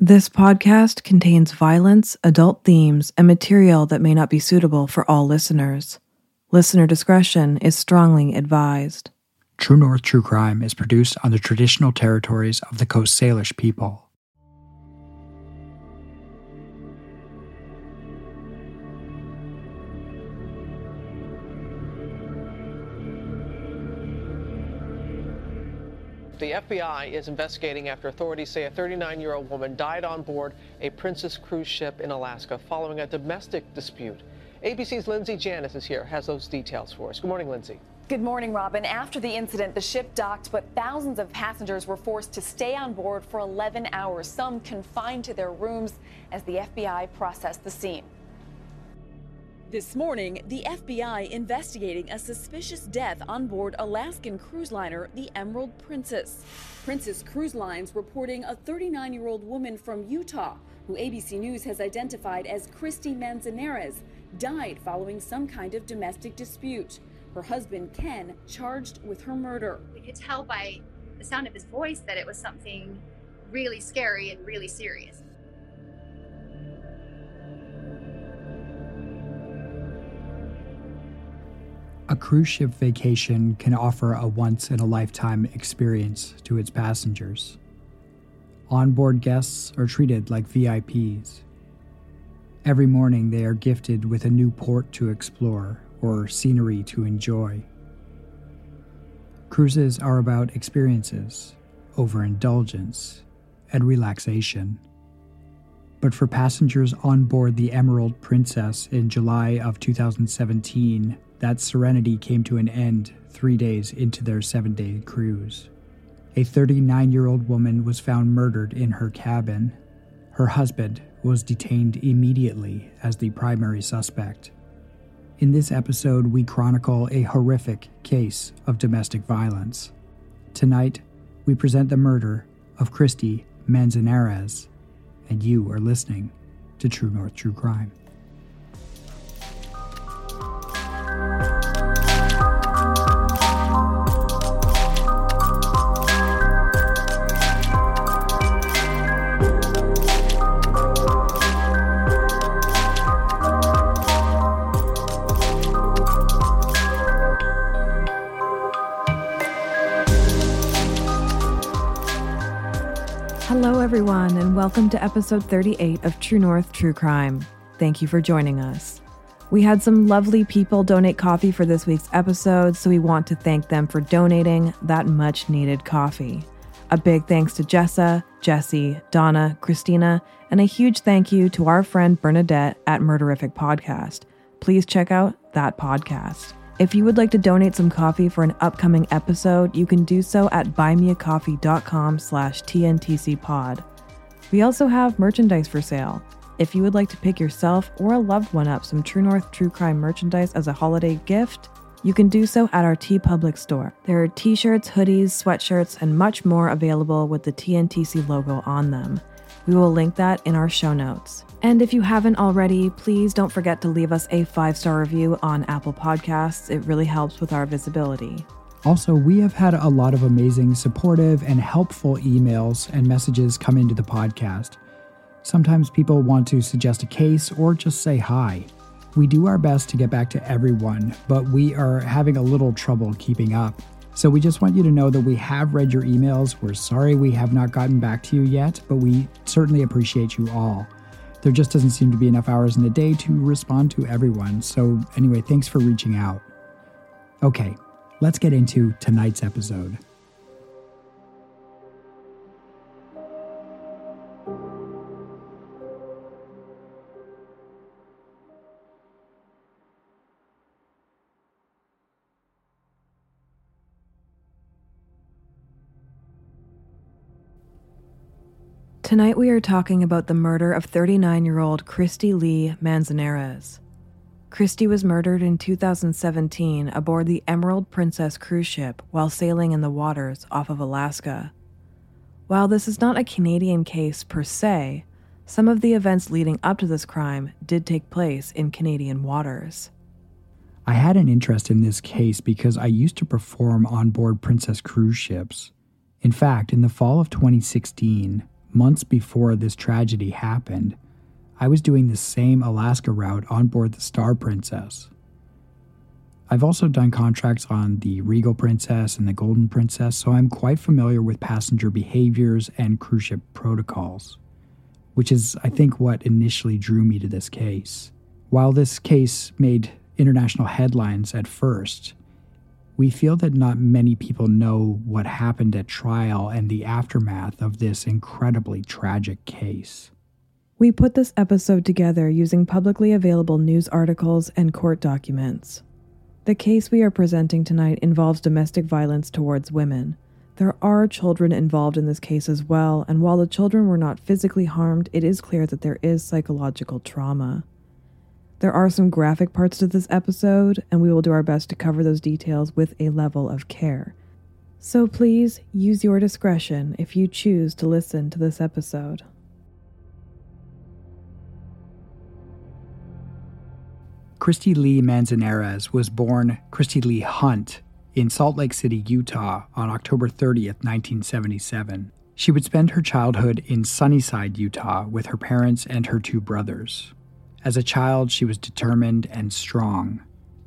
This podcast contains violence, adult themes, and material that may not be suitable for all listeners. Listener discretion is strongly advised. True North True Crime is produced on the traditional territories of the Coast Salish people. The FBI is investigating after authorities say a 39 year old woman died on board a Princess cruise ship in Alaska following a domestic dispute. ABC's Lindsay Janis is here, has those details for us. Good morning, Lindsay. Good morning, Robin. After the incident, the ship docked, but thousands of passengers were forced to stay on board for 11 hours, some confined to their rooms as the FBI processed the scene. This morning, the FBI investigating a suspicious death on board Alaskan cruise liner the Emerald Princess. Princess Cruise Lines reporting a 39 year old woman from Utah, who ABC News has identified as Kristy Manzanares, died following some kind of domestic dispute. Her husband, Ken, charged with her murder. We could tell by the sound of his voice that it was something really scary and really serious. A cruise ship vacation can offer a once in a lifetime experience to its passengers. Onboard guests are treated like VIPs. Every morning, they are gifted with a new port to explore or scenery to enjoy. Cruises are about experiences, overindulgence, and relaxation. But for passengers on board the Emerald Princess in July of 2017, that serenity came to an end three days into their seven day cruise. A 39 year old woman was found murdered in her cabin. Her husband was detained immediately as the primary suspect. In this episode, we chronicle a horrific case of domestic violence. Tonight, we present the murder of Kristy Manzanares, and you are listening to True North True Crime. Everyone, and welcome to episode 38 of True North True Crime. Thank you for joining us. We had some lovely people donate coffee for this week's episode, so we want to thank them for donating that much needed coffee. A big thanks to Jessa, Jesse, Donna, Christina, and a huge thank you to our friend Bernadette at Murderific Podcast. Please check out that podcast. If you would like to donate some coffee for an upcoming episode, you can do so at buymeacoffee.com slash tntcpod. We also have merchandise for sale. If you would like to pick yourself or a loved one up some True North True Crime merchandise as a holiday gift, you can do so at our TeePublic store. There are t shirts, hoodies, sweatshirts, and much more available with the TNTC logo on them. We will link that in our show notes. And if you haven't already, please don't forget to leave us a five star review on Apple Podcasts. It really helps with our visibility. Also, we have had a lot of amazing, supportive, and helpful emails and messages come into the podcast. Sometimes people want to suggest a case or just say hi. We do our best to get back to everyone, but we are having a little trouble keeping up. So we just want you to know that we have read your emails. We're sorry we have not gotten back to you yet, but we certainly appreciate you all. There just doesn't seem to be enough hours in the day to respond to everyone. So, anyway, thanks for reaching out. Okay, let's get into tonight's episode. Tonight we are talking about the murder of 39 year old Kristy Lee Manzanares. Kristy was murdered in 2017 aboard the Emerald Princess cruise ship while sailing in the waters off of Alaska. While this is not a Canadian case per se, some of the events leading up to this crime did take place in Canadian waters. I had an interest in this case because I used to perform on board Princess cruise ships. In fact, in the fall of 2016, months before this tragedy happened, I was doing the same Alaska route on board the Star Princess. I've also done contracts on the Regal Princess and the Golden Princess, so I'm quite familiar with passenger behaviors and cruise ship protocols, which is, I think, what initially drew me to this case. While this case made international headlines at first, we feel that not many people know what happened at trial and the aftermath of this incredibly tragic case. We put this episode together using publicly available news articles and court documents. The case we are presenting tonight involves domestic violence towards women. There are children involved in this case as well, and while the children were not physically harmed, it is clear that there is psychological trauma. There are some graphic parts to this episode, and we will do our best to cover those details with a level of care. So please use your discretion if you choose to listen to this episode. Kristy Lee Manzanares was born Kristy Lee Hunt in Salt Lake City, Utah on October 30th, 1977. She would spend her childhood in Sunnyside, Utah with her parents and her two brothers. As a child, she was determined and strong,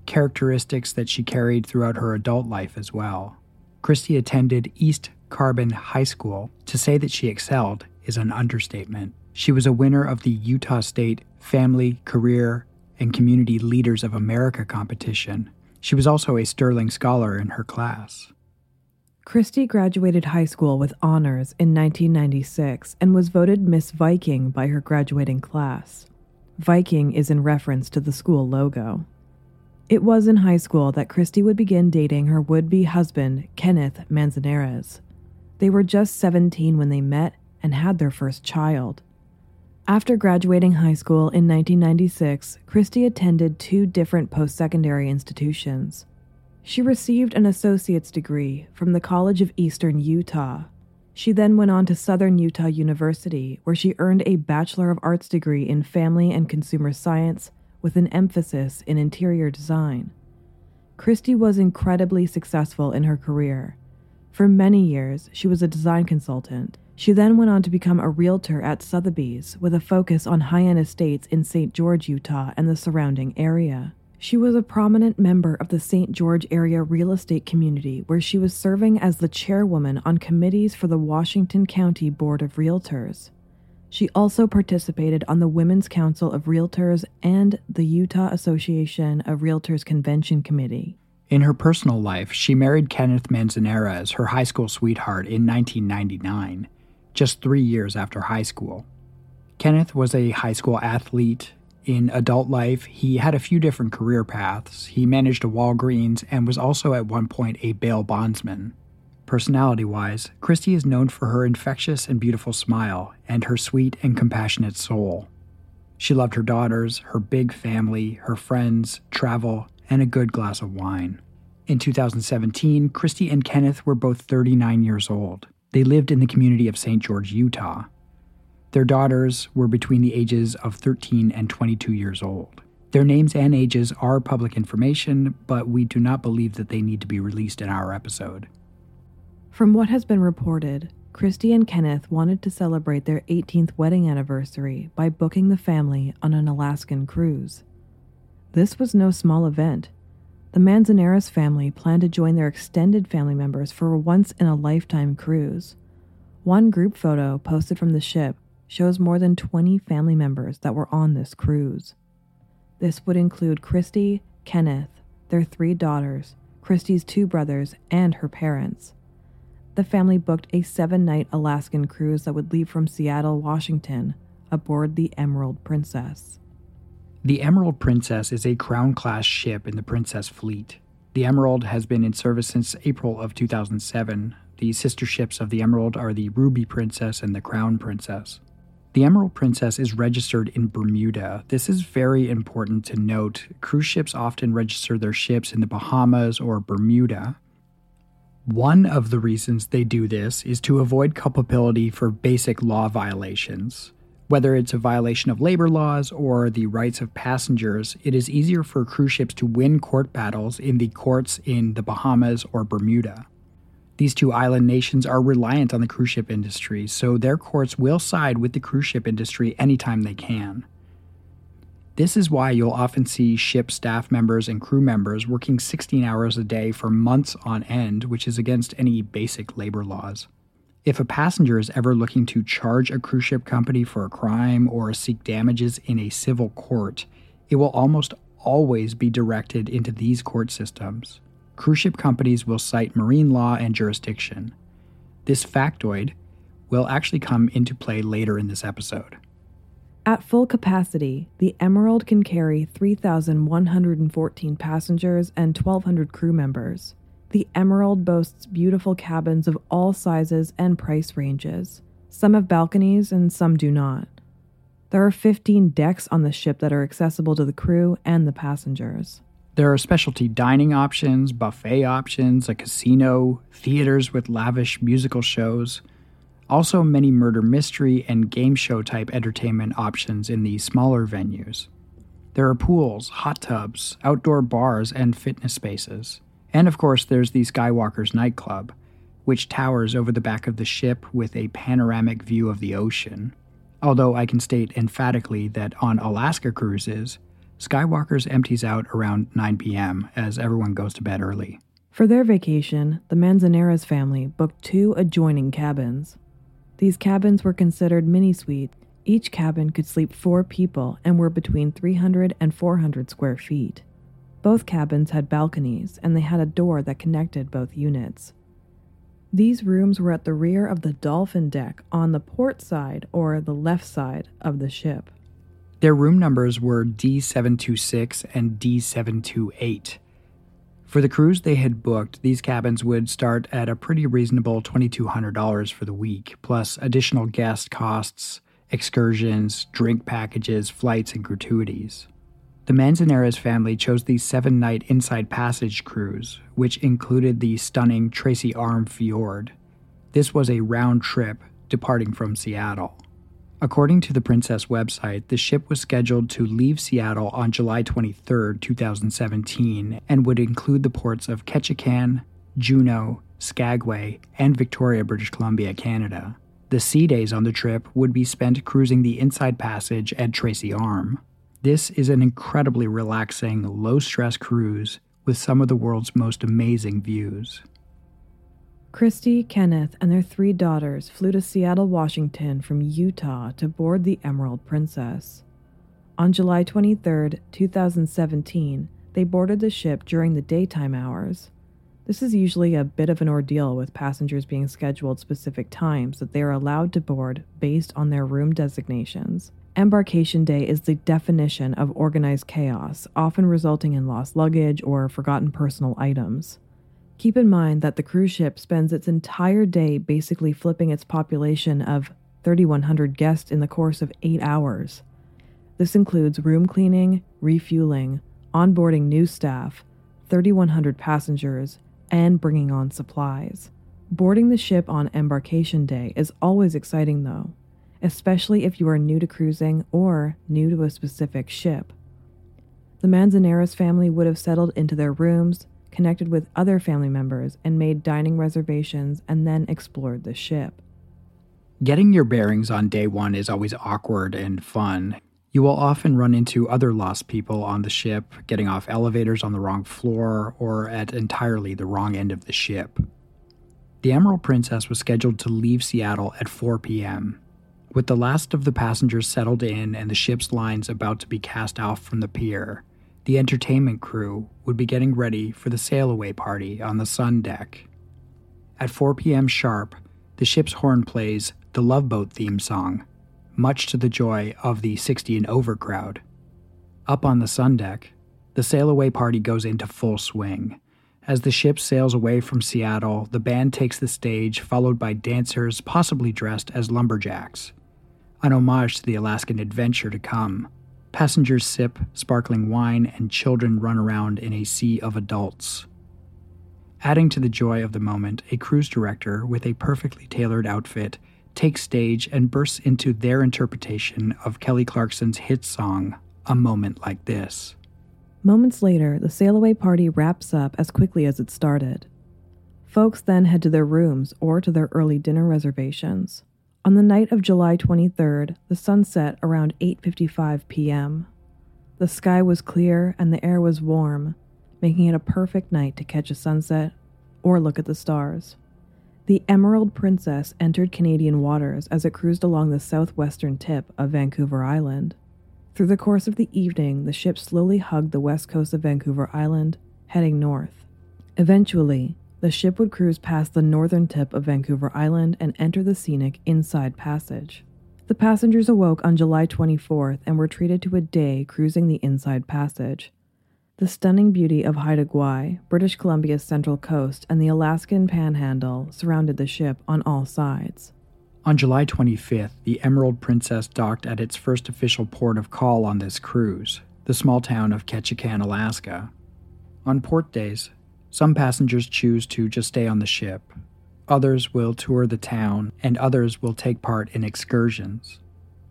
characteristics that she carried throughout her adult life as well. Kristy attended East Carbon High School. To say that she excelled is an understatement. She was a winner of the Utah State Family, Career, and Community Leaders of America competition. She was also a Sterling Scholar in her class. Kristy graduated high school with honors in 1996 and was voted Miss Viking by her graduating class. Viking is in reference to the school logo. It was in high school that Kristy would begin dating her would be husband, Kenneth Manzanares. They were just 17 when they met and had their first child. After graduating high school in 1996, Kristy attended two different post secondary institutions. She received an associate's degree from the College of Eastern Utah she then went on to Southern Utah University, where she earned a Bachelor of Arts degree in Family and Consumer Science with an emphasis in interior design. Kristy was incredibly successful in her career. For many years, she was a design consultant. She then went on to become a realtor at Sotheby's with a focus on high end estates in St. George, Utah, and the surrounding area. She was a prominent member of the St. George area real estate community, where she was serving as the chairwoman on committees for the Washington County Board of Realtors. She also participated on the Women's Council of Realtors and the Utah Association of Realtors Convention Committee. In her personal life, she married Kenneth Manzanares, her high school sweetheart, in 1999, just three years after high school. Kenneth was a high school athlete in adult life, he had a few different career paths. He managed a Walgreens and was also at one point a bail bondsman. Personality wise, Kristy is known for her infectious and beautiful smile and her sweet and compassionate soul. She loved her daughters, her big family, her friends, travel, and a good glass of wine. In 2017, Kristy and Kenneth were both 39 years old. They lived in the community of St. George, Utah. Their daughters were between the ages of 13 and 22 years old. Their names and ages are public information, but we do not believe that they need to be released in our episode. From what has been reported, Kristy and Kenneth wanted to celebrate their 18th wedding anniversary by booking the family on an Alaskan cruise. This was no small event. the Manzanares family planned to join their extended family members for a once in a lifetime cruise. One group photo posted from the ship shows more than 20 family members that were on this cruise. This would include Kristy, Kenneth, their three daughters, Kristy's two brothers, and her parents. The family booked a seven night Alaskan cruise that would leave from Seattle, Washington, aboard the Emerald Princess. The Emerald Princess is a Crown class ship in the Princess fleet. The Emerald has been in service since April of 2007. The sister ships of the Emerald are the Ruby Princess and the Crown Princess. The Emerald Princess is registered in Bermuda. This is very important to note. Cruise ships often register their ships in the Bahamas or Bermuda. One of the reasons they do this is to avoid culpability for basic law violations. Whether it's a violation of labor laws or the rights of passengers, it is easier for cruise ships to win court battles in the courts in the Bahamas or Bermuda. These two island nations are reliant on the cruise ship industry, so their courts will side with the cruise ship industry anytime they can. This is why you'll often see ship staff members and crew members working 16 hours a day for months on end, which is against any basic labor laws. If a passenger is ever looking to charge a cruise ship company for a crime or seek damages in a civil court, it will almost always be directed into these court systems. Cruise ship companies will cite marine law and jurisdiction. This factoid will actually come into play later in this episode. At full capacity, the Emerald can carry 3,114 passengers and 1,200 crew members. The Emerald boasts beautiful cabins of all sizes and price ranges. Some have balconies and some do not. There are 15 decks on the ship that are accessible to the crew and the passengers. There are specialty dining options, buffet options, a casino, theaters with lavish musical shows, also many murder mystery and game show type entertainment options in the smaller venues. There are pools, hot tubs, outdoor bars, and fitness spaces. And of course, there's the Skywalker's nightclub, which towers over the back of the ship with a panoramic view of the ocean. Although I can state emphatically that on Alaska cruises, Skywalker's empties out around 9 p.m. as everyone goes to bed early. For their vacation, the Manzanares family booked two adjoining cabins. These cabins were considered mini suites. Each cabin could sleep four people and were between 300 and 400 square feet. Both cabins had balconies, and they had a door that connected both units. These rooms were at the rear of the dolphin deck on the port side or the left side of the ship. Their room numbers were D726 and D728. For the cruise they had booked, these cabins would start at a pretty reasonable $2,200 for the week, plus additional guest costs, excursions, drink packages, flights, and gratuities. The Manzanares family chose the seven night Inside Passage cruise, which included the stunning Tracy Arm Fjord. This was a round trip departing from Seattle. According to the Princess website, the ship was scheduled to leave Seattle on July 23, 2017, and would include the ports of Ketchikan, Juneau, Skagway, and Victoria, British Columbia, Canada. The sea days on the trip would be spent cruising the Inside Passage at Tracy Arm. This is an incredibly relaxing, low stress cruise with some of the world's most amazing views. Kristy, Kenneth, and their three daughters flew to Seattle, Washington from Utah to board the Emerald Princess. On July 23, 2017, they boarded the ship during the daytime hours. This is usually a bit of an ordeal with passengers being scheduled specific times that they are allowed to board based on their room designations. Embarkation day is the definition of organized chaos, often resulting in lost luggage or forgotten personal items. Keep in mind that the cruise ship spends its entire day basically flipping its population of 3,100 guests in the course of eight hours. This includes room cleaning, refueling, onboarding new staff, 3,100 passengers, and bringing on supplies. Boarding the ship on embarkation day is always exciting though especially if you are new to cruising or new to a specific ship. The Manzanares family would have settled into their rooms, connected with other family members, and made dining reservations and then explored the ship. Getting your bearings on day one is always awkward and fun. You will often run into other lost people on the ship, getting off elevators on the wrong floor or at entirely the wrong end of the ship. The Emerald Princess was scheduled to leave Seattle at 4 p.m. With the last of the passengers settled in and the ship's lines about to be cast off from the pier, the entertainment crew would be getting ready for the sail away party on the sun deck. At 4 p.m. sharp, the ship's horn plays the Love Boat theme song, much to the joy of the 60 and over crowd. Up on the sun deck, the sail away party goes into full swing as the ship sails away from Seattle, the band takes the stage, followed by dancers possibly dressed as lumberjacks. An homage to the Alaskan adventure to come. Passengers sip sparkling wine, and children run around in a sea of adults. Adding to the joy of the moment, a cruise director with a perfectly tailored outfit takes stage and bursts into their interpretation of Kelly Clarkson's hit song, A Moment Like This. Moments later, the sail away party wraps up as quickly as it started. Folks then head to their rooms or to their early dinner reservations. On the night of July 23rd, the sun set around 8:55 p.m. The sky was clear and the air was warm, making it a perfect night to catch a sunset or look at the stars. The Emerald Princess entered Canadian waters as it cruised along the southwestern tip of Vancouver Island. Through the course of the evening, the ship slowly hugged the west coast of Vancouver Island, heading north. Eventually, the ship would cruise past the northern tip of Vancouver Island and enter the scenic Inside Passage. The passengers awoke on July 24th and were treated to a day cruising the Inside Passage. The stunning beauty of Haida Gwaii, British Columbia's central coast, and the Alaskan panhandle surrounded the ship on all sides. On July 25th, the Emerald Princess docked at its first official port of call on this cruise, the small town of Ketchikan, Alaska. On port days, some passengers choose to just stay on the ship. Others will tour the town, and others will take part in excursions.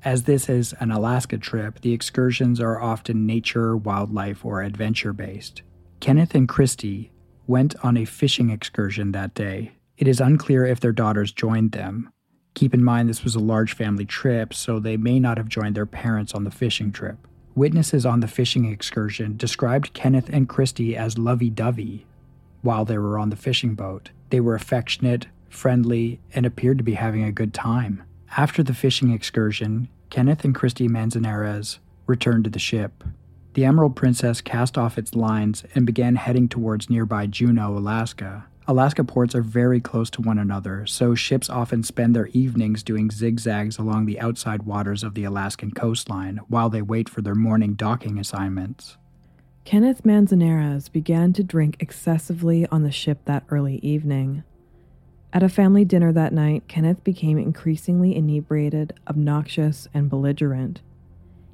As this is an Alaska trip, the excursions are often nature, wildlife, or adventure based. Kenneth and Kristy went on a fishing excursion that day. It is unclear if their daughters joined them. Keep in mind this was a large family trip, so they may not have joined their parents on the fishing trip. Witnesses on the fishing excursion described Kenneth and Kristy as lovey dovey while they were on the fishing boat. They were affectionate, friendly, and appeared to be having a good time. After the fishing excursion, Kenneth and Kristy Manzanares returned to the ship. The Emerald Princess cast off its lines and began heading towards nearby Juneau, Alaska. Alaska ports are very close to one another, so ships often spend their evenings doing zigzags along the outside waters of the Alaskan coastline while they wait for their morning docking assignments. Kenneth Manzanares began to drink excessively on the ship that early evening. At a family dinner that night, Kenneth became increasingly inebriated, obnoxious, and belligerent.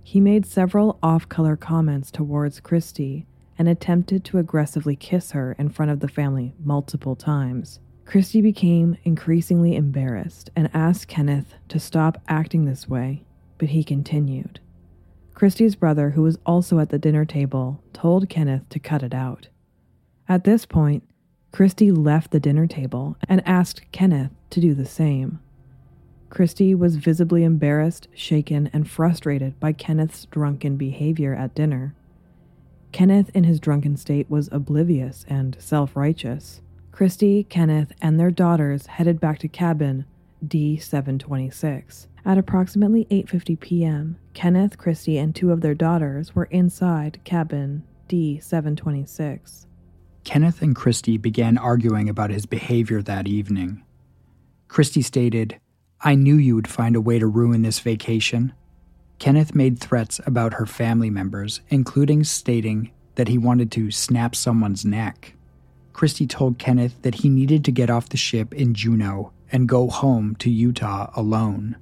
He made several off color comments towards Kristy and attempted to aggressively kiss her in front of the family multiple times. Kristy became increasingly embarrassed and asked Kenneth to stop acting this way, but he continued. Kristy's brother, who was also at the dinner table, told Kenneth to cut it out. At this point, Kristy left the dinner table and asked Kenneth to do the same. Kristy was visibly embarrassed, shaken, and frustrated by Kenneth's drunken behavior at dinner. Kenneth, in his drunken state, was oblivious and self righteous. Kristy, Kenneth, and their daughters headed back to cabin D726. At approximately 8:50 p.m., Kenneth, Kristy, and two of their daughters were inside cabin D726. Kenneth and Kristy began arguing about his behavior that evening. Kristy stated, I knew you would find a way to ruin this vacation. Kenneth made threats about her family members, including stating that he wanted to snap someone's neck. Kristy told Kenneth that he needed to get off the ship in Juneau and go home to Utah alone.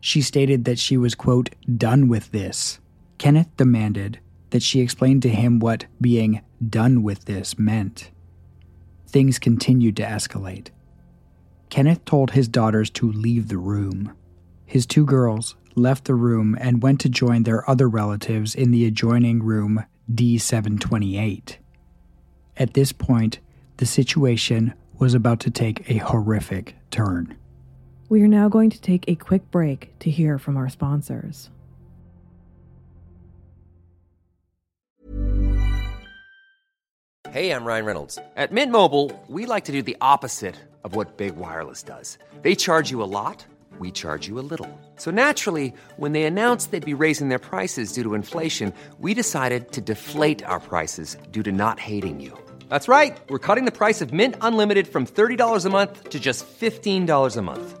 She stated that she was, quote, done with this. Kenneth demanded that she explain to him what being done with this meant. Things continued to escalate. Kenneth told his daughters to leave the room. His two girls, left the room and went to join their other relatives in the adjoining room D728. At this point, the situation was about to take a horrific turn. We are now going to take a quick break to hear from our sponsors. Hey, I'm Ryan Reynolds. At Mint Mobile, we like to do the opposite of what Big Wireless does. They charge you a lot, we charge you a little. So naturally, when they announced they'd be raising their prices due to inflation, we decided to deflate our prices due to not hating you. That's right. We're cutting the price of Mint Unlimited from $30 a month to just $15 a month.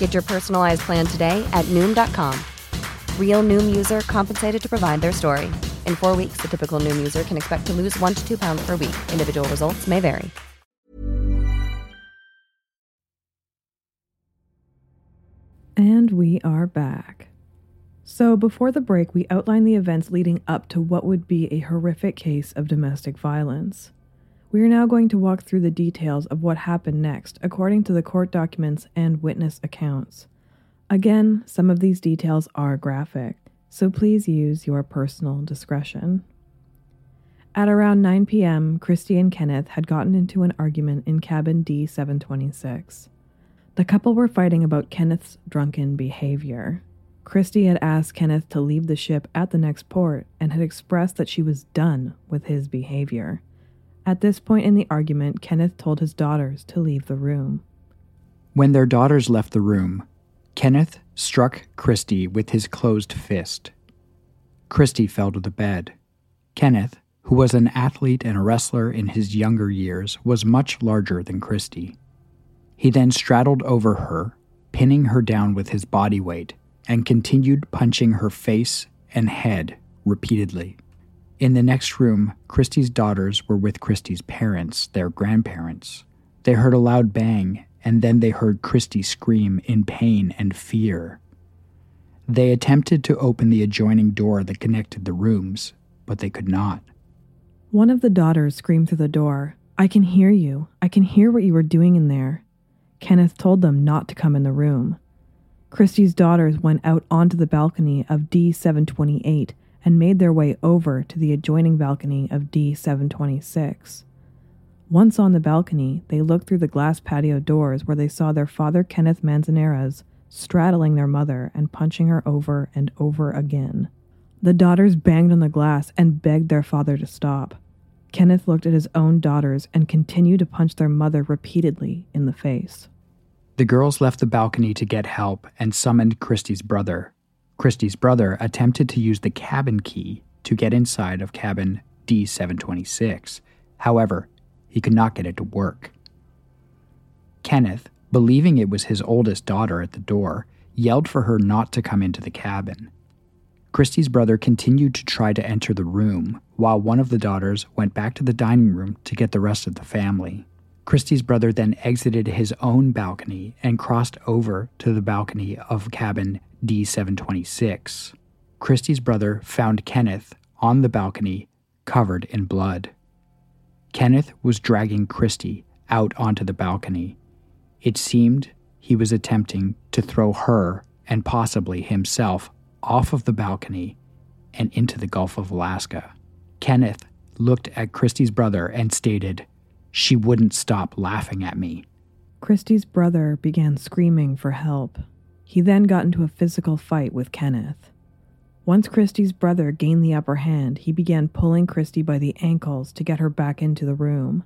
Get your personalized plan today at Noom.com. Real Noom user compensated to provide their story. In four weeks, the typical Noom user can expect to lose one to two pounds per week. Individual results may vary. And we are back. So, before the break, we outlined the events leading up to what would be a horrific case of domestic violence. We are now going to walk through the details of what happened next, according to the court documents and witness accounts. Again, some of these details are graphic, so please use your personal discretion. At around 9 p.m., Kristy and Kenneth had gotten into an argument in cabin D726. The couple were fighting about Kenneth's drunken behavior. Kristy had asked Kenneth to leave the ship at the next port and had expressed that she was done with his behavior. At this point in the argument, Kenneth told his daughters to leave the room. When their daughters left the room, Kenneth struck Kristy with his closed fist. Kristy fell to the bed. Kenneth, who was an athlete and a wrestler in his younger years, was much larger than Kristy. He then straddled over her, pinning her down with his body weight, and continued punching her face and head repeatedly. In the next room, Kristy's daughters were with Kristy's parents, their grandparents. They heard a loud bang, and then they heard Kristy scream in pain and fear. They attempted to open the adjoining door that connected the rooms, but they could not. One of the daughters screamed through the door, I can hear you. I can hear what you were doing in there. Kenneth told them not to come in the room. Kristy's daughters went out onto the balcony of D728 and made their way over to the adjoining balcony of D726. Once on the balcony, they looked through the glass patio doors where they saw their father, Kenneth Manzanares, straddling their mother and punching her over and over again. The daughters banged on the glass and begged their father to stop. Kenneth looked at his own daughters and continued to punch their mother repeatedly in the face. The girls left the balcony to get help and summoned Kristy's brother. Kristy's brother attempted to use the cabin key to get inside of cabin D726. However, he could not get it to work. Kenneth, believing it was his oldest daughter at the door, yelled for her not to come into the cabin. Kristy's brother continued to try to enter the room, while one of the daughters went back to the dining room to get the rest of the family. Kristy's brother then exited his own balcony and crossed over to the balcony of cabin D726. Kristy's brother found Kenneth on the balcony, covered in blood. Kenneth was dragging Kristy out onto the balcony. It seemed he was attempting to throw her and possibly himself off of the balcony and into the Gulf of Alaska. Kenneth looked at Kristy's brother and stated, She wouldn't stop laughing at me. Kristy's brother began screaming for help. He then got into a physical fight with Kenneth. Once Kristy's brother gained the upper hand, he began pulling Kristy by the ankles to get her back into the room.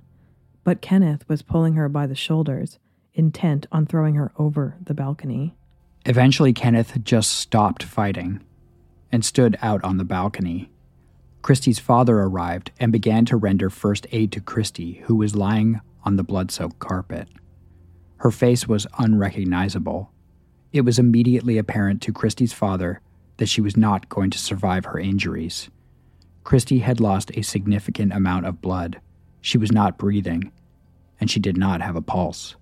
But Kenneth was pulling her by the shoulders, intent on throwing her over the balcony. Eventually, Kenneth just stopped fighting and stood out on the balcony. Kristy's father arrived and began to render first aid to Kristy, who was lying on the blood soaked carpet. Her face was unrecognizable. It was immediately apparent to Kristy's father that she was not going to survive her injuries. Kristy had lost a significant amount of blood. She was not breathing, and she did not have a pulse.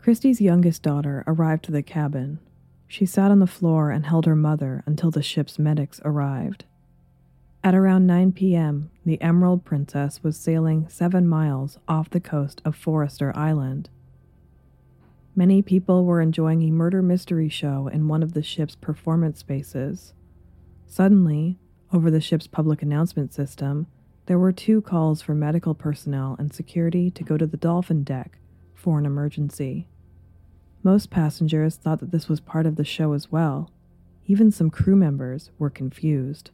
Kristy's youngest daughter arrived to the cabin. She sat on the floor and held her mother until the ship's medics arrived. At around 9 p.m., the Emerald Princess was sailing seven miles off the coast of Forrester Island. Many people were enjoying a murder mystery show in one of the ship's performance spaces. Suddenly, over the ship's public announcement system, there were two calls for medical personnel and security to go to the dolphin deck for an emergency. Most passengers thought that this was part of the show as well. Even some crew members were confused.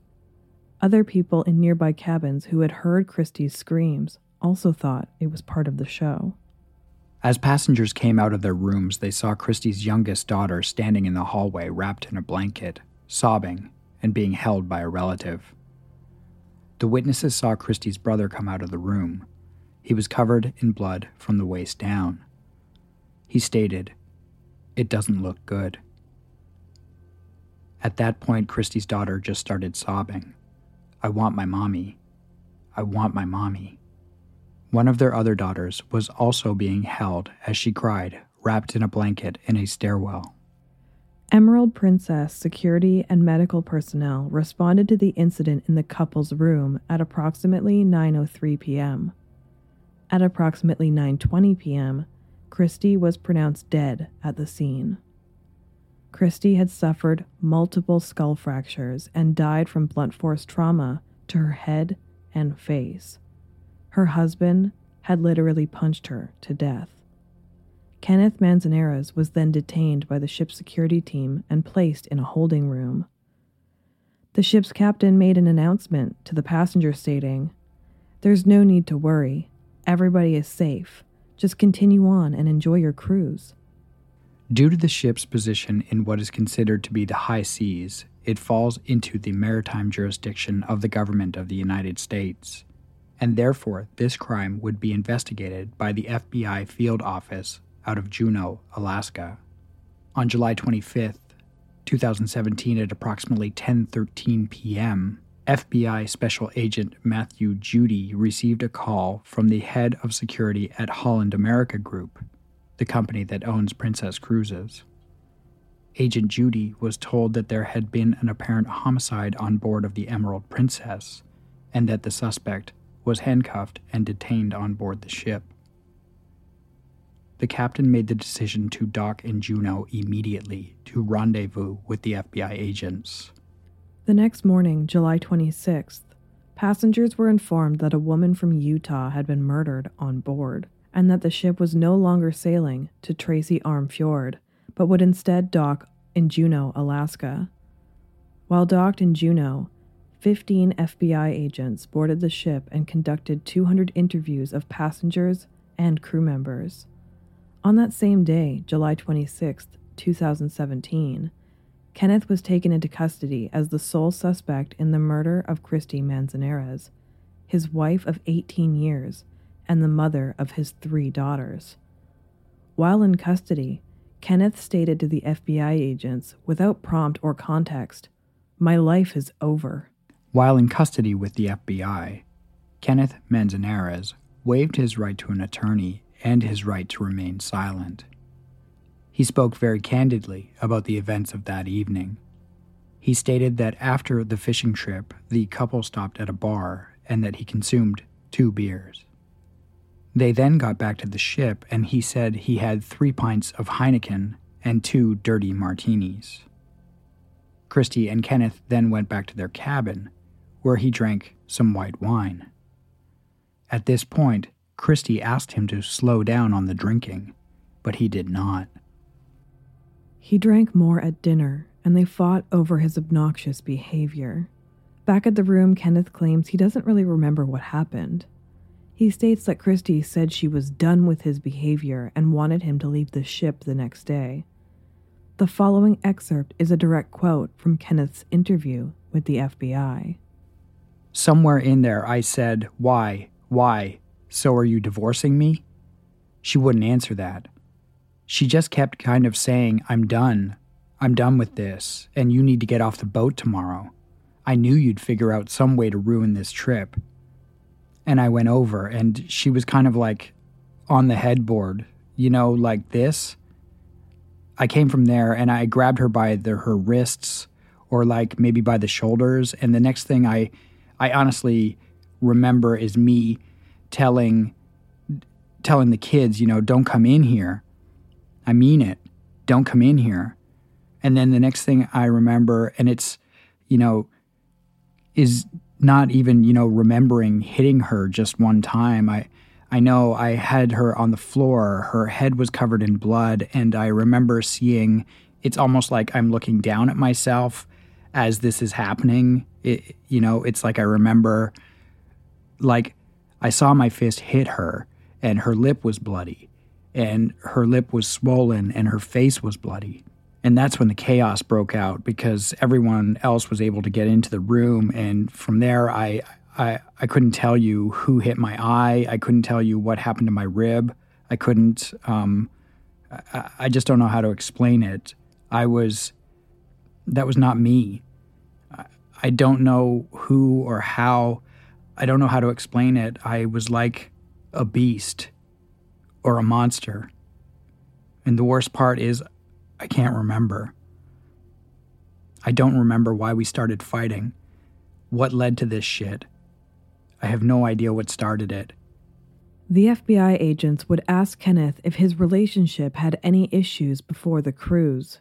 Other people in nearby cabins who had heard Kristy's screams also thought it was part of the show. As passengers came out of their rooms, they saw Kristy's youngest daughter standing in the hallway wrapped in a blanket, sobbing, and being held by a relative. The witnesses saw Kristy's brother come out of the room. He was covered in blood from the waist down. He stated, It doesn't look good. At that point, Kristy's daughter just started sobbing. I want my mommy. I want my mommy. One of their other daughters was also being held as she cried, wrapped in a blanket in a stairwell. Emerald Princess security and medical personnel responded to the incident in the couple's room at approximately 9:03 p.m. At approximately 9:20 p.m., Kristy was pronounced dead at the scene. Kristy had suffered multiple skull fractures and died from blunt force trauma to her head and face. Her husband had literally punched her to death. Kenneth Manzanares was then detained by the ship's security team and placed in a holding room. The ship's captain made an announcement to the passengers stating, There's no need to worry. Everybody is safe. Just continue on and enjoy your cruise. Due to the ship's position in what is considered to be the high seas, it falls into the maritime jurisdiction of the government of the United States, and therefore this crime would be investigated by the FBI field office out of Juneau, Alaska. On July 25th, 2017 at approximately 10:13 p.m., FBI Special Agent Matthew Judy received a call from the head of security at Holland America Group the company that owns Princess Cruises. Agent Judy was told that there had been an apparent homicide on board of the Emerald Princess and that the suspect was handcuffed and detained on board the ship. The captain made the decision to dock in Juneau immediately to rendezvous with the FBI agents. The next morning, July 26th, passengers were informed that a woman from Utah had been murdered on board and that the ship was no longer sailing to Tracy Arm Fjord, but would instead dock in Juneau, Alaska. While docked in Juneau, 15 FBI agents boarded the ship and conducted 200 interviews of passengers and crew members. On that same day, July 26, 2017, Kenneth was taken into custody as the sole suspect in the murder of Kristy Manzanares, his wife of 18 years, and the mother of his three daughters. While in custody, Kenneth stated to the FBI agents, without prompt or context, My life is over. While in custody with the FBI, Kenneth Manzanares waived his right to an attorney and his right to remain silent. He spoke very candidly about the events of that evening. He stated that after the fishing trip, the couple stopped at a bar and that he consumed two beers. They then got back to the ship, and he said he had three pints of Heineken and two dirty martinis. Kristy and Kenneth then went back to their cabin, where he drank some white wine. At this point, Kristy asked him to slow down on the drinking, but he did not. He drank more at dinner, and they fought over his obnoxious behavior. Back at the room, Kenneth claims he doesn't really remember what happened. He states that Kristy said she was done with his behavior and wanted him to leave the ship the next day. The following excerpt is a direct quote from Kenneth's interview with the FBI. Somewhere in there, I said, Why? Why? So are you divorcing me? She wouldn't answer that. She just kept kind of saying, I'm done. I'm done with this, and you need to get off the boat tomorrow. I knew you'd figure out some way to ruin this trip and I went over, and she was kind of like on the headboard, you know, like this. I came from there and I grabbed her by the, her wrists or like maybe by the shoulders. And the next thing I, I honestly remember is me telling telling the kids, you know, don't come in here. I mean it. Don't come in here. And then the next thing I remember, and it's, you know, is not even, you know, remembering hitting her just one time. I I know I had her on the floor. Her head was covered in blood, and I remember seeing it's almost like I'm looking down at myself as this is happening. It, you know, it's like I remember like I saw my fist hit her and her lip was bloody and her lip was swollen and her face was bloody. And that's when the chaos broke out because everyone else was able to get into the room. And from there, I, I, I couldn't tell you who hit my eye. I couldn't tell you what happened to my rib. I couldn't, um, I, I just don't know how to explain it. I was, that was not me. I, I don't know who or how. I don't know how to explain it. I was like a beast or a monster. And the worst part is, I can't remember. I don't remember why we started fighting, what led to this shit. I have no idea what started it. The FBI agents would ask Kenneth if his relationship had any issues before the cruise.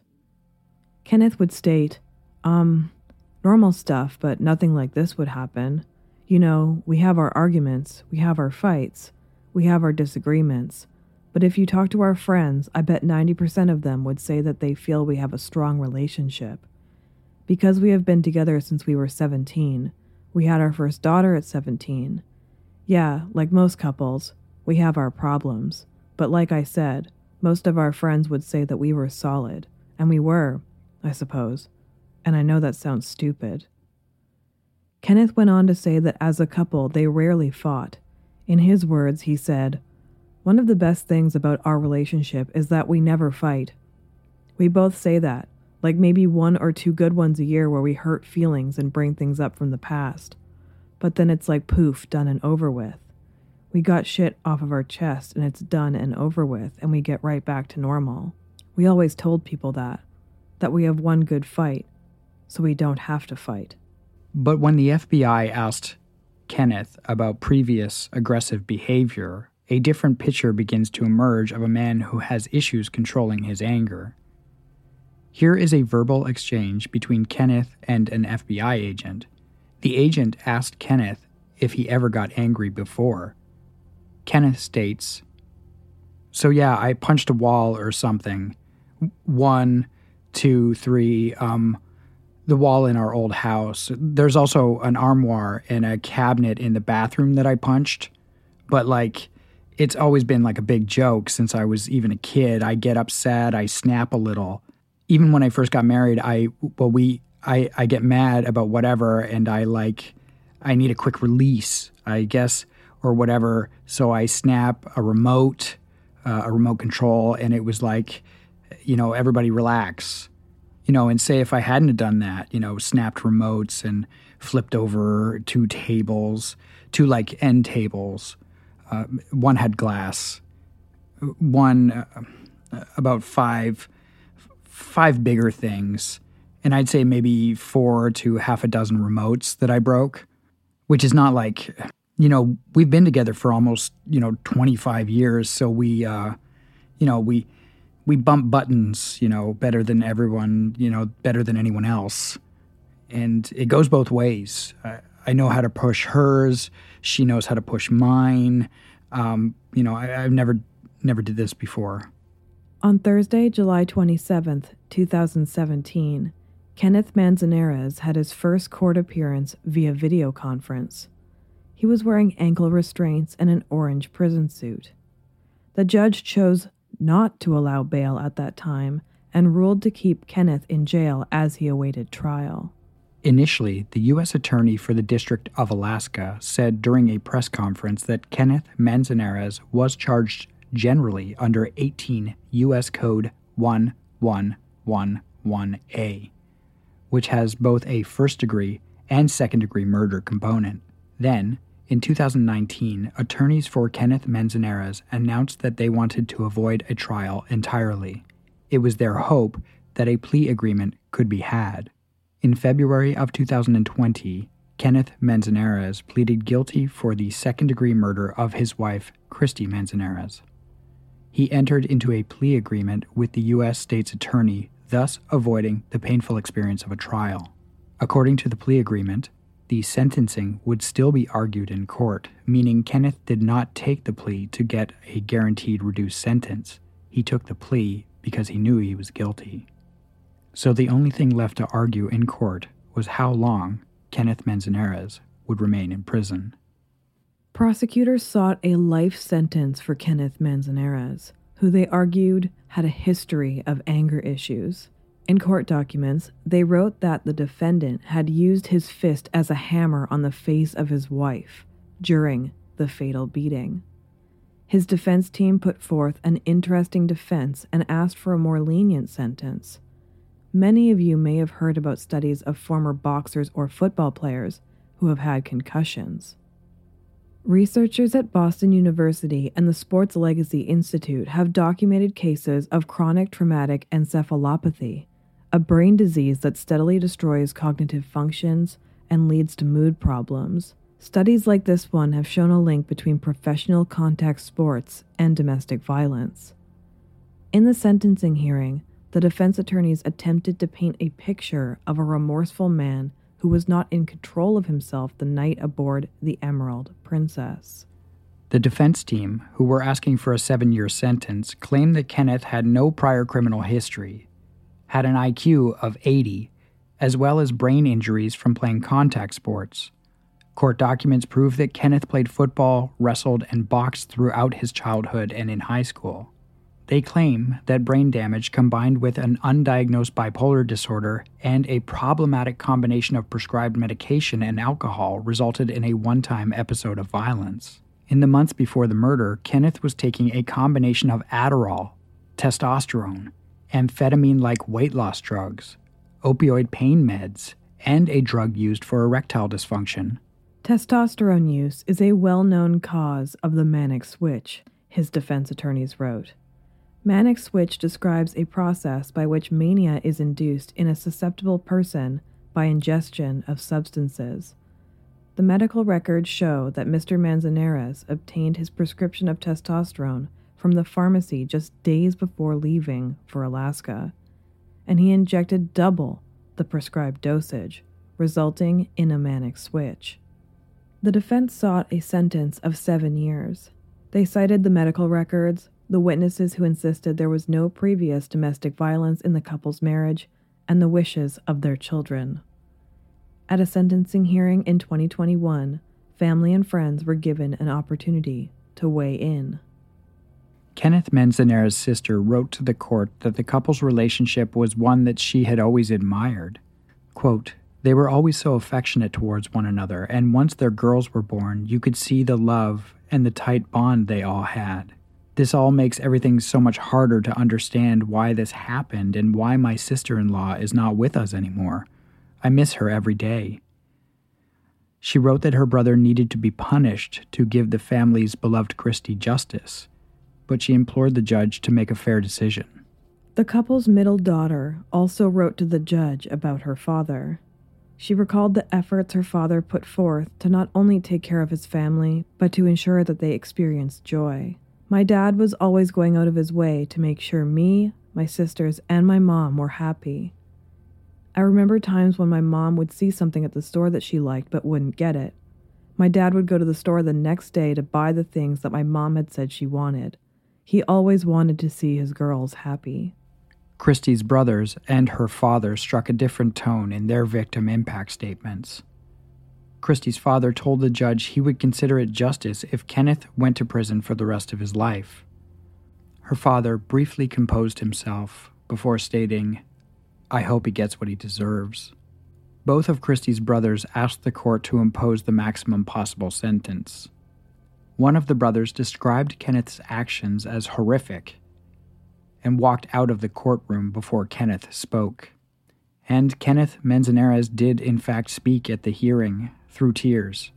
Kenneth would state, um, normal stuff, but nothing like this would happen. You know, we have our arguments, we have our fights, we have our disagreements. But if you talk to our friends, I bet 90% of them would say that they feel we have a strong relationship. Because we have been together since we were 17, we had our first daughter at 17. Yeah, like most couples, we have our problems. But like I said, most of our friends would say that we were solid. And we were, I suppose. And I know that sounds stupid. Kenneth went on to say that as a couple, they rarely fought. In his words, he said, one of the best things about our relationship is that we never fight. We both say that, like maybe one or two good ones a year where we hurt feelings and bring things up from the past. But then it's like poof, done and over with. We got shit off of our chest and it's done and over with, and we get right back to normal. We always told people that, that we have one good fight, so we don't have to fight. But when the FBI asked Kenneth about previous aggressive behavior a different picture begins to emerge of a man who has issues controlling his anger. Here is a verbal exchange between Kenneth and an FBI agent. The agent asked Kenneth if he ever got angry before. Kenneth states, So, yeah, I punched a wall or something. One, two, three, um, the wall in our old house. There's also an armoire and a cabinet in the bathroom that I punched. But, like, it's always been like a big joke since I was even a kid. I get upset, I snap a little. Even when I first got married, I well we I I get mad about whatever and I like I need a quick release, I guess or whatever. So I snap a remote, uh, a remote control and it was like you know, everybody relax. You know, and say if I hadn't done that, you know, snapped remotes and flipped over two tables, two like end tables uh, one had glass, one uh, about five five bigger things, and I'd say maybe four to half a dozen remotes that I broke, which is not like you know we've been together for almost you know 25 years, so we uh, you know we we bump buttons you know better than everyone you know better than anyone else, and it goes both ways. I know how to push hers she knows how to push mine. Um, you know, I, have never never did this before. On Thursday, July 27th, 2017, Kenneth Manzanares had his first court appearance via video conference. He was wearing ankle restraints and an orange prison suit. The judge chose not to allow bail at that time and ruled to keep Kenneth in jail as he awaited trial. Initially, the U.S. Attorney for the District of Alaska said during a press conference that Kenneth Manzanares was charged generally under 18 U.S. Code 1111A, which has both a first degree and second degree murder component. Then, in 2019, attorneys for Kenneth Manzanares announced that they wanted to avoid a trial entirely. It was their hope that a plea agreement could be had. In February of 2020, Kenneth Manzanares pleaded guilty for the second degree murder of his wife, Kristy Manzanares. He entered into a plea agreement with the U.S. state's attorney, thus avoiding the painful experience of a trial. According to the plea agreement, the sentencing would still be argued in court, meaning Kenneth did not take the plea to get a guaranteed reduced sentence. He took the plea because he knew he was guilty. So the only thing left to argue in court was how long Kenneth Manzanares would remain in prison. Prosecutors sought a life sentence for Kenneth Manzanares, who they argued had a history of anger issues. In court documents, they wrote that the defendant had used his fist as a hammer on the face of his wife during the fatal beating. His defense team put forth an interesting defense and asked for a more lenient sentence. Many of you may have heard about studies of former boxers or football players who have had concussions. Researchers at Boston University and the Sports Legacy Institute have documented cases of chronic traumatic encephalopathy, a brain disease that steadily destroys cognitive functions and leads to mood problems. Studies like this one have shown a link between professional contact sports and domestic violence. In the sentencing hearing, the defense attorneys attempted to paint a picture of a remorseful man who was not in control of himself the night aboard the Emerald Princess. The defense team, who were asking for a seven year sentence, claimed that Kenneth had no prior criminal history, had an IQ of 80, as well as brain injuries from playing contact sports. Court documents prove that Kenneth played football, wrestled, and boxed throughout his childhood and in high school. They claim that brain damage combined with an undiagnosed bipolar disorder and a problematic combination of prescribed medication and alcohol resulted in a one time episode of violence. In the months before the murder, Kenneth was taking a combination of Adderall, testosterone, amphetamine like weight loss drugs, opioid pain meds, and a drug used for erectile dysfunction. Testosterone use is a well known cause of the manic switch, his defense attorneys wrote. Manic switch describes a process by which mania is induced in a susceptible person by ingestion of substances. The medical records show that Mr. Manzanares obtained his prescription of testosterone from the pharmacy just days before leaving for Alaska, and he injected double the prescribed dosage, resulting in a manic switch. The defense sought a sentence of seven years. They cited the medical records, the witnesses who insisted there was no previous domestic violence in the couple's marriage, and the wishes of their children. At a sentencing hearing in 2021, family and friends were given an opportunity to weigh in. Kenneth Manzanares' sister wrote to the court that the couple's relationship was one that she had always admired. Quote, they were always so affectionate towards one another, and once their girls were born, you could see the love and the tight bond they all had. This all makes everything so much harder to understand why this happened and why my sister in law is not with us anymore. I miss her every day. She wrote that her brother needed to be punished to give the family's beloved Kristy justice, but she implored the judge to make a fair decision. The couple's middle daughter also wrote to the judge about her father. She recalled the efforts her father put forth to not only take care of his family, but to ensure that they experienced joy. My dad was always going out of his way to make sure me, my sisters, and my mom were happy. I remember times when my mom would see something at the store that she liked but wouldn't get it. My dad would go to the store the next day to buy the things that my mom had said she wanted. He always wanted to see his girls happy. Kristy's brothers and her father struck a different tone in their victim impact statements. Kristy's father told the judge he would consider it justice if Kenneth went to prison for the rest of his life. Her father briefly composed himself before stating, I hope he gets what he deserves. Both of Kristy's brothers asked the court to impose the maximum possible sentence. One of the brothers described Kenneth's actions as horrific and walked out of the courtroom before Kenneth spoke. And Kenneth Manzanares did, in fact, speak at the hearing, through tears.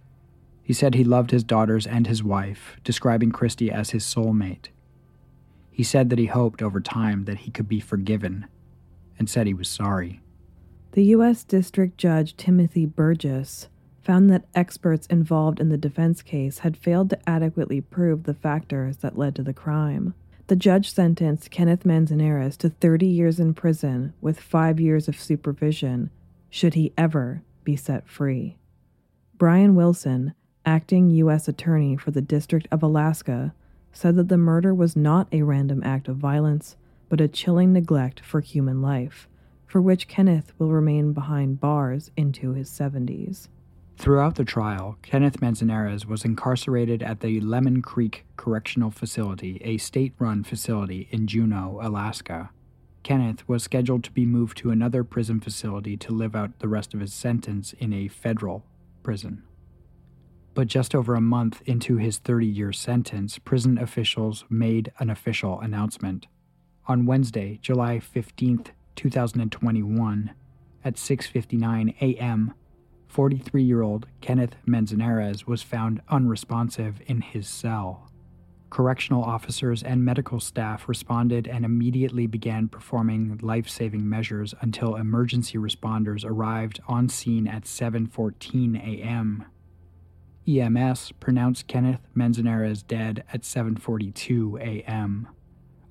He said he loved his daughters and his wife, describing Kristy as his soulmate. He said that he hoped over time that he could be forgiven, and said he was sorry. The U.S. District Judge Timothy Burgess found that experts involved in the defense case had failed to adequately prove the factors that led to the crime. The judge sentenced Kenneth Manzanares to 30 years in prison with five years of supervision, should he ever be set free. Bryan Wilson, acting U.S. Attorney for the District of Alaska, said that the murder was not a random act of violence, but a chilling neglect for human life, for which Kenneth will remain behind bars into his 70s. Throughout the trial, Kenneth Manzanares was incarcerated at the Lemon Creek Correctional Facility, a state run facility in Juneau, Alaska. Kenneth was scheduled to be moved to another prison facility to live out the rest of his sentence in a federal prison. But just over a month into his 30 year sentence, prison officials made an official announcement. On Wednesday, July 15, 2021, at 6:59 a.m., 43-year-old Kenneth Manzanares was found unresponsive in his cell. Correctional officers and medical staff responded and immediately began performing life-saving measures until emergency responders arrived on scene at 7:14 a.m. EMS pronounced Kenneth Manzanares dead at 7:42 a.m.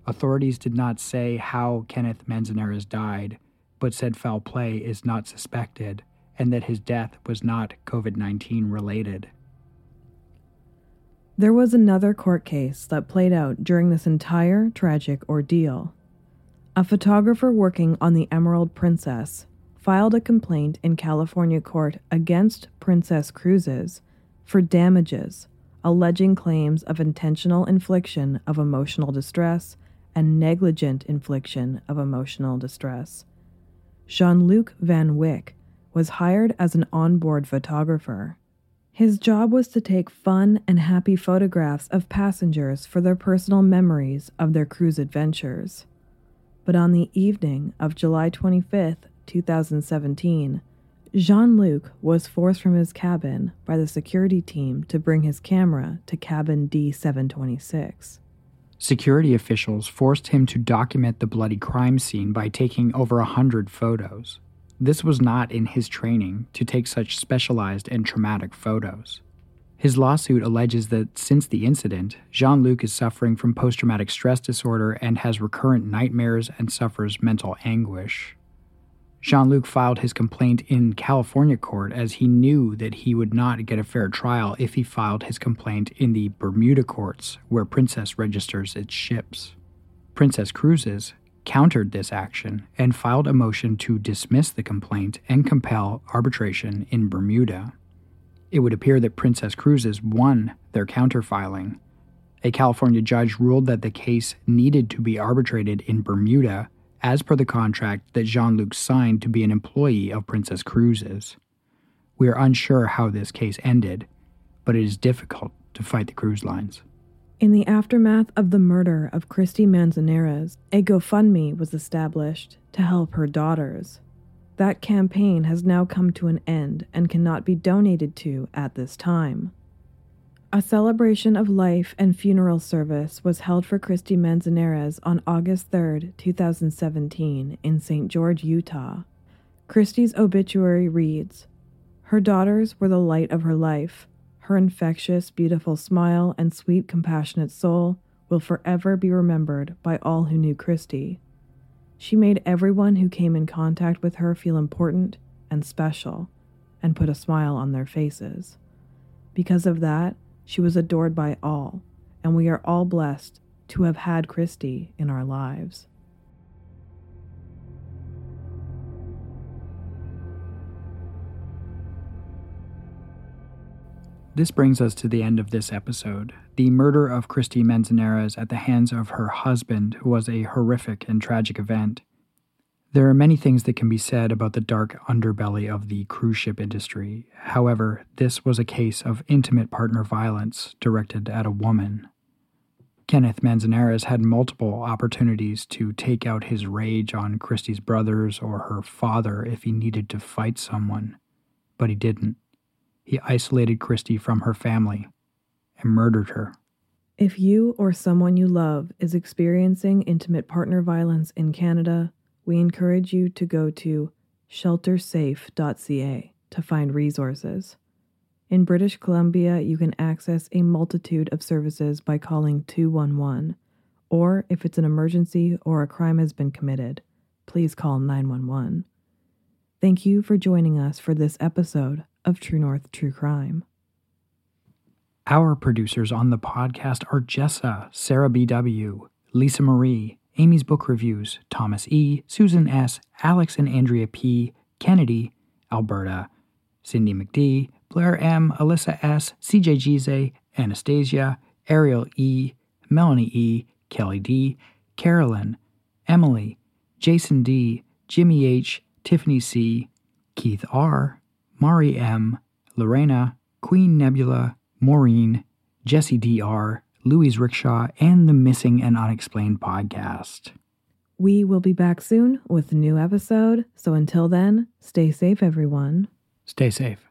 Authorities did not say how Kenneth Manzanares died, but said foul play is not suspected and that his death was not COVID 19 related. There was another court case that played out during this entire tragic ordeal. A photographer working on the Emerald Princess filed a complaint in California court against Princess Cruises for damages, alleging claims of intentional infliction of emotional distress and negligent infliction of emotional distress. Jean Luc Van Wyck was hired as an onboard photographer. His job was to take fun and happy photographs of passengers for their personal memories of their cruise adventures. But on the evening of July 25, 2017, Jean Luc was forced from his cabin by the security team to bring his camera to cabin D726. Security officials forced him to document the bloody crime scene by taking over a hundred photos. This was not in his training to take such specialized and traumatic photos. His lawsuit alleges that since the incident, Jean Luc is suffering from post traumatic stress disorder and has recurrent nightmares and suffers mental anguish. Jean Luc filed his complaint in California court as he knew that he would not get a fair trial if he filed his complaint in the Bermuda courts, where Princess registers its ships. Princess Cruises countered this action and filed a motion to dismiss the complaint and compel arbitration in Bermuda. It would appear that Princess Cruises won their counterfiling. A California judge ruled that the case needed to be arbitrated in Bermuda as per the contract that Jean Luc signed to be an employee of Princess Cruises. We are unsure how this case ended, but it is difficult to fight the cruise lines. In the aftermath of the murder of Kristy Manzanares, a GoFundMe was established to help her daughters. That campaign has now come to an end and cannot be donated to at this time. A celebration of life and funeral service was held for Kristy Manzanares on August 3, 2017, in St. George, Utah. Kristy's obituary reads Her daughters were the light of her life her infectious, beautiful smile and sweet, compassionate soul will forever be remembered by all who knew Kristy. She made everyone who came in contact with her feel important and special and put a smile on their faces. Because of that, she was adored by all, and we are all blessed to have had Kristy in our lives. This brings us to the end of this episode. The murder of Kristy Manzanares at the hands of her husband was a horrific and tragic event. There are many things that can be said about the dark underbelly of the cruise ship industry. However, this was a case of intimate partner violence directed at a woman. Kenneth Manzanares had multiple opportunities to take out his rage on Kristy's brothers or her father if he needed to fight someone, but he didn't he isolated Kristy from her family and murdered her. If you or someone you love is experiencing intimate partner violence in Canada, we encourage you to go to sheltersafe.ca to find resources. In British Columbia, you can access a multitude of services by calling 211, or if it's an emergency or a crime has been committed, please call 911. Thank you for joining us for this episode of True North True Crime. Our producers on the podcast are Jessa, Sarah B.W., Lisa Marie, Amy's Book Reviews, Thomas E., Susan S., Alex and Andrea P., Kennedy, Alberta, Cindy McD., Blair M., Alyssa S., CJ Gize, Anastasia, Ariel E., Melanie E., Kelly D., Carolyn, Emily, Jason D., Jimmy H., Tiffany C., Keith R., Mari M., Lorena, Queen Nebula, Maureen, Jesse D.R., Louise Rickshaw, and the Missing and Unexplained podcast. We will be back soon with a new episode, so until then, stay safe, everyone. Stay safe.